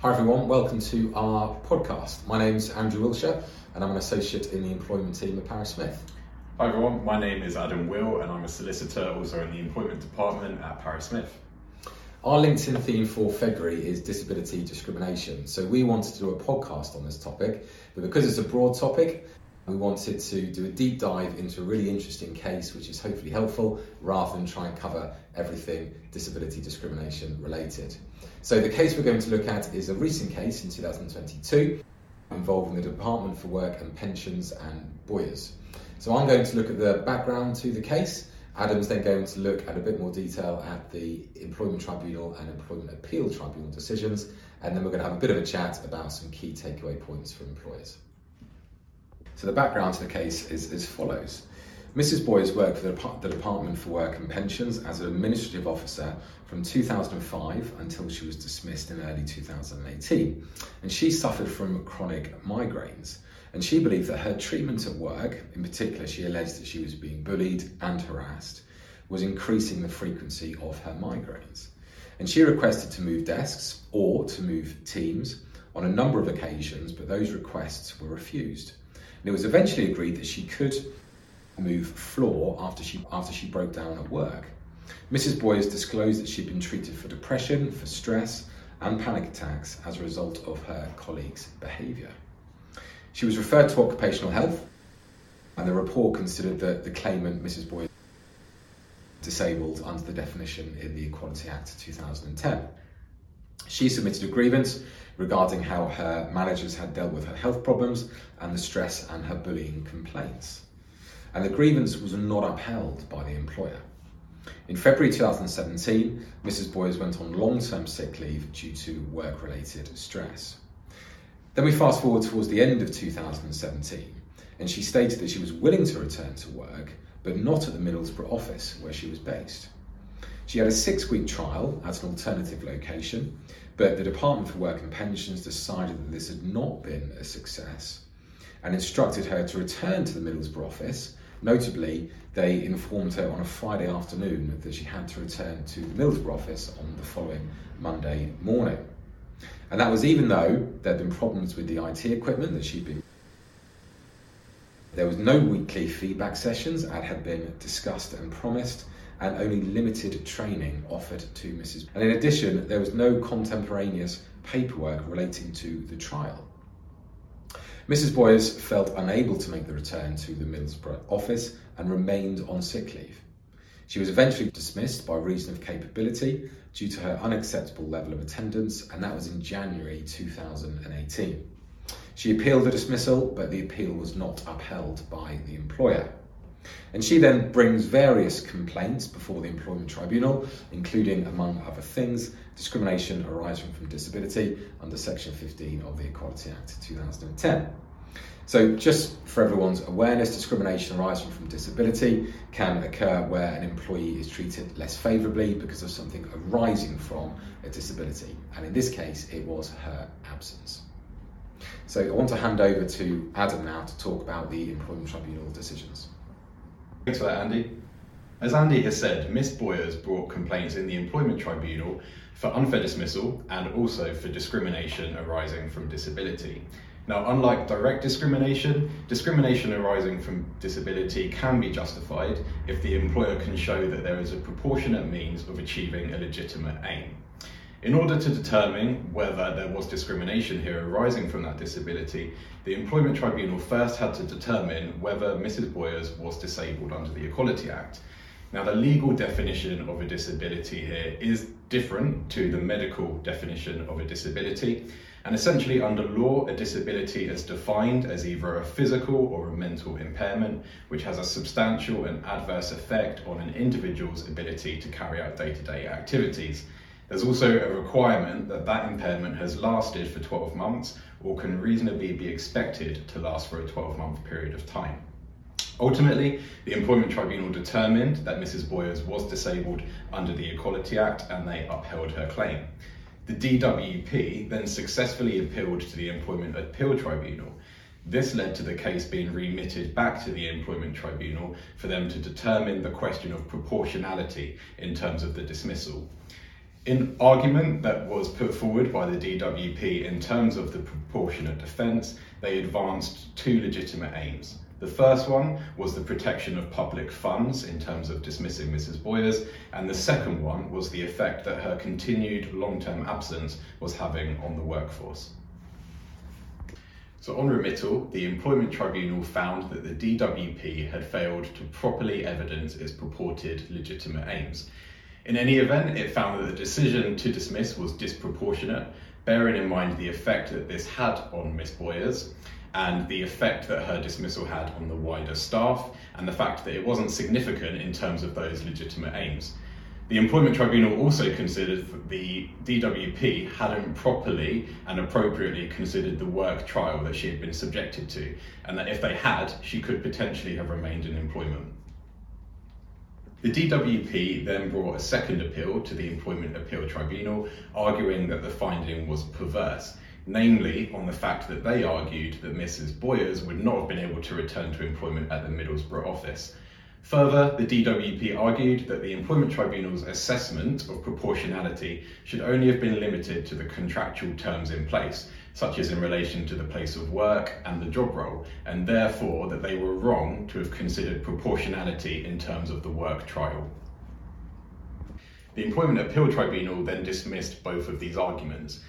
Hi everyone, welcome to our podcast. My name's Andrew Wilshire and I'm an associate in the employment team at Paris Smith. Hi everyone, my name is Adam Will and I'm a solicitor also in the employment department at Paris Smith. Our LinkedIn theme for February is disability discrimination. So we wanted to do a podcast on this topic, but because it's a broad topic, we wanted to do a deep dive into a really interesting case which is hopefully helpful rather than try and cover everything disability discrimination related. So the case we're going to look at is a recent case in 2022 involving the Department for Work and Pensions and Boyers. So I'm going to look at the background to the case. Adam's then going to look at a bit more detail at the Employment Tribunal and Employment Appeal Tribunal decisions, and then we're going to have a bit of a chat about some key takeaway points for employers. So the background to the case is as follows. Mrs. Boyers worked for the Department for Work and Pensions as an administrative officer from 2005 until she was dismissed in early 2018. And she suffered from chronic migraines. And she believed that her treatment at work, in particular, she alleged that she was being bullied and harassed, was increasing the frequency of her migraines. And she requested to move desks or to move teams on a number of occasions, but those requests were refused. And it was eventually agreed that she could move floor after she, after she broke down at work. Mrs. Boyers disclosed that she'd been treated for depression, for stress, and panic attacks as a result of her colleagues' behaviour. She was referred to occupational health, and the report considered that the claimant, Mrs. Boyers, disabled under the definition in the Equality Act 2010. She submitted a grievance regarding how her managers had dealt with her health problems and the stress and her bullying complaints. And the grievance was not upheld by the employer. In February 2017, Mrs. Boyers went on long term sick leave due to work related stress. Then we fast forward towards the end of 2017, and she stated that she was willing to return to work, but not at the Middlesbrough office where she was based. She had a six week trial at an alternative location, but the Department for Work and Pensions decided that this had not been a success and instructed her to return to the Middlesbrough office. Notably, they informed her on a Friday afternoon that she had to return to the Middlesbrough office on the following Monday morning. And that was even though there had been problems with the IT equipment that she'd been. There was no weekly feedback sessions as had been discussed and promised, and only limited training offered to Mrs. And in addition, there was no contemporaneous paperwork relating to the trial. Mrs. Boyers felt unable to make the return to the Middlesbrough office and remained on sick leave. She was eventually dismissed by reason of capability due to her unacceptable level of attendance, and that was in January 2018. She appealed the dismissal, but the appeal was not upheld by the employer. And she then brings various complaints before the Employment Tribunal, including, among other things, discrimination arising from disability under Section 15 of the Equality Act 2010. So, just for everyone's awareness, discrimination arising from disability can occur where an employee is treated less favourably because of something arising from a disability. And in this case, it was her absence. So, I want to hand over to Adam now to talk about the Employment Tribunal decisions. Thanks for that, Andy. As Andy has said, Miss Boyers brought complaints in the Employment Tribunal for unfair dismissal and also for discrimination arising from disability. Now, unlike direct discrimination, discrimination arising from disability can be justified if the employer can show that there is a proportionate means of achieving a legitimate aim. In order to determine whether there was discrimination here arising from that disability, the Employment Tribunal first had to determine whether Mrs. Boyers was disabled under the Equality Act. Now, the legal definition of a disability here is different to the medical definition of a disability. And essentially, under law, a disability is defined as either a physical or a mental impairment, which has a substantial and adverse effect on an individual's ability to carry out day to day activities. There's also a requirement that that impairment has lasted for 12 months or can reasonably be expected to last for a 12 month period of time. Ultimately, the Employment Tribunal determined that Mrs. Boyers was disabled under the Equality Act and they upheld her claim. The DWP then successfully appealed to the Employment Appeal Tribunal. This led to the case being remitted back to the Employment Tribunal for them to determine the question of proportionality in terms of the dismissal. In argument that was put forward by the DWP in terms of the proportionate defence, they advanced two legitimate aims. The first one was the protection of public funds in terms of dismissing Mrs. Boyers, and the second one was the effect that her continued long term absence was having on the workforce. So, on remittal, the Employment Tribunal found that the DWP had failed to properly evidence its purported legitimate aims. In any event, it found that the decision to dismiss was disproportionate, bearing in mind the effect that this had on Miss Boyers and the effect that her dismissal had on the wider staff, and the fact that it wasn't significant in terms of those legitimate aims. The Employment Tribunal also considered that the DWP hadn't properly and appropriately considered the work trial that she had been subjected to, and that if they had, she could potentially have remained in employment. The DWP then brought a second appeal to the Employment Appeal Tribunal, arguing that the finding was perverse, namely on the fact that they argued that Mrs. Boyers would not have been able to return to employment at the Middlesbrough office. Further, the DWP argued that the Employment Tribunal's assessment of proportionality should only have been limited to the contractual terms in place, such as in relation to the place of work and the job role, and therefore that they were wrong to have considered proportionality in terms of the work trial. The Employment Appeal Tribunal then dismissed both of these arguments.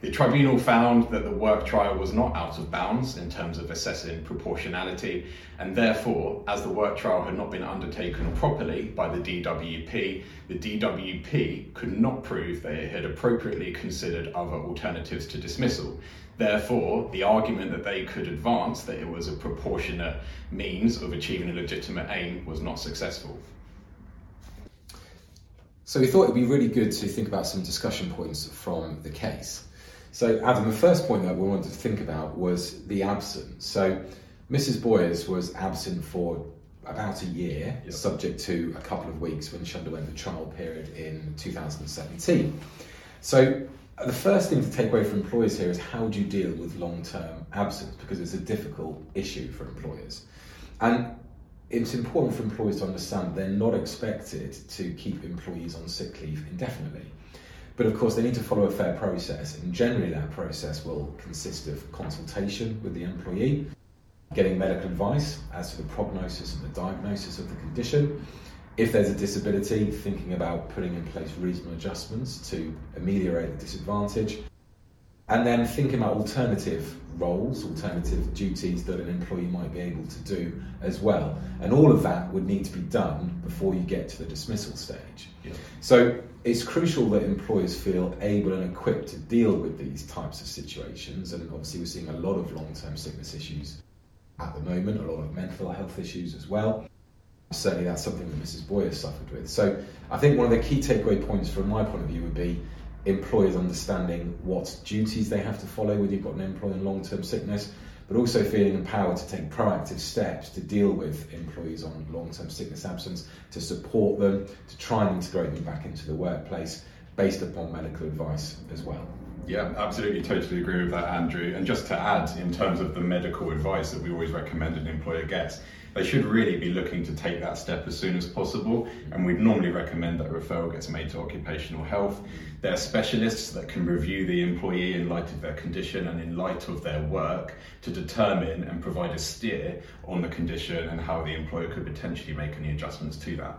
The tribunal found that the work trial was not out of bounds in terms of assessing proportionality, and therefore, as the work trial had not been undertaken properly by the DWP, the DWP could not prove it had appropriately considered other alternatives to dismissal. Therefore, the argument that they could advance that it was a proportionate means of achieving a legitimate aim was not successful. So we thought it'd be really good to think about some discussion points from the case. So, Adam, the first point that we wanted to think about was the absence. So, Mrs. Boyers was absent for about a year, yep. subject to a couple of weeks when she underwent the trial period in 2017. So, the first thing to take away from employers here is how do you deal with long term absence because it's a difficult issue for employers. And it's important for employers to understand they're not expected to keep employees on sick leave indefinitely. But of course, they need to follow a fair process, and generally, that process will consist of consultation with the employee, getting medical advice as to the prognosis and the diagnosis of the condition. If there's a disability, thinking about putting in place reasonable adjustments to ameliorate the disadvantage. And then thinking about alternative roles, alternative duties that an employee might be able to do as well. And all of that would need to be done before you get to the dismissal stage. Yeah. So it's crucial that employers feel able and equipped to deal with these types of situations. And obviously, we're seeing a lot of long term sickness issues at the moment, a lot of mental health issues as well. Certainly, that's something that Mrs. Boyer suffered with. So, I think one of the key takeaway points from my point of view would be employers understanding what duties they have to follow when you've got an employee in long term sickness but also feeling empowered to take proactive steps to deal with employees on long-term sickness absence, to support them, to try and integrate them back into the workplace based upon medical advice as well. Yeah, absolutely, totally agree with that, Andrew. And just to add, in terms of the medical advice that we always recommend an employer gets, they should really be looking to take that step as soon as possible. And we'd normally recommend that a referral gets made to occupational health. There are specialists that can review the employee in light of their condition and in light of their work to determine and provide a steer on the condition and how the employer could potentially make any adjustments to that.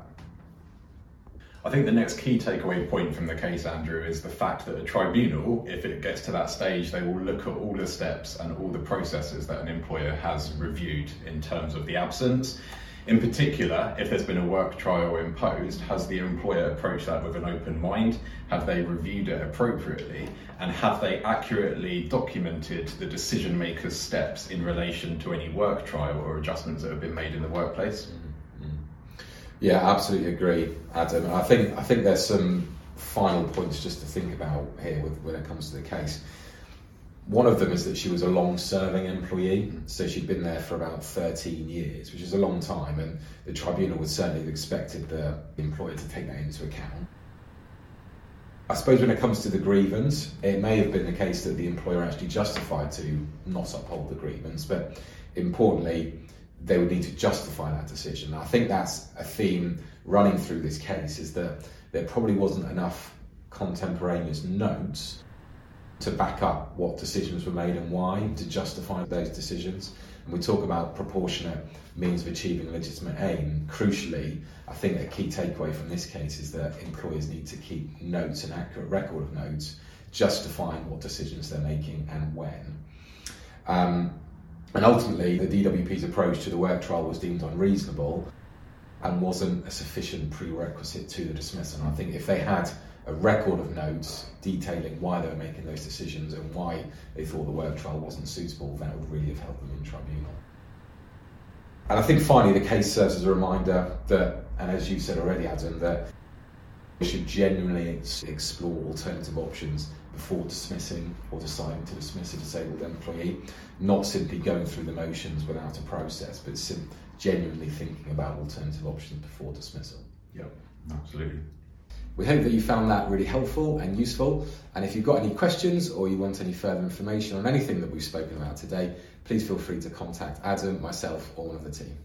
I think the next key takeaway point from the case, Andrew, is the fact that a tribunal, if it gets to that stage, they will look at all the steps and all the processes that an employer has reviewed in terms of the absence. In particular, if there's been a work trial imposed, has the employer approached that with an open mind? Have they reviewed it appropriately? And have they accurately documented the decision maker's steps in relation to any work trial or adjustments that have been made in the workplace? Yeah, absolutely agree, Adam. I think I think there's some final points just to think about here with, when it comes to the case. One of them is that she was a long-serving employee, so she'd been there for about 13 years, which is a long time, and the tribunal would certainly have expected the employer to take that into account. I suppose when it comes to the grievance, it may have been the case that the employer actually justified to not uphold the grievance, but importantly, they would need to justify that decision. I think that's a theme running through this case is that there probably wasn't enough contemporaneous notes to back up what decisions were made and why, to justify those decisions. And we talk about proportionate means of achieving a legitimate aim. Crucially, I think a key takeaway from this case is that employers need to keep notes, an accurate record of notes, justifying what decisions they're making and when. Um, and ultimately, the DWP's approach to the work trial was deemed unreasonable and wasn't a sufficient prerequisite to the dismissal. And I think if they had a record of notes detailing why they were making those decisions and why they thought the work trial wasn't suitable, then it would really have helped them in tribunal. And I think finally the case serves as a reminder that, and as you said already, Adam, that we should genuinely explore alternative options before dismissing or deciding to dismiss a disabled employee, not simply going through the motions without a process, but sim- genuinely thinking about alternative options before dismissal. Yep, absolutely. We hope that you found that really helpful and useful. And if you've got any questions or you want any further information on anything that we've spoken about today, please feel free to contact Adam, myself, or one of the team.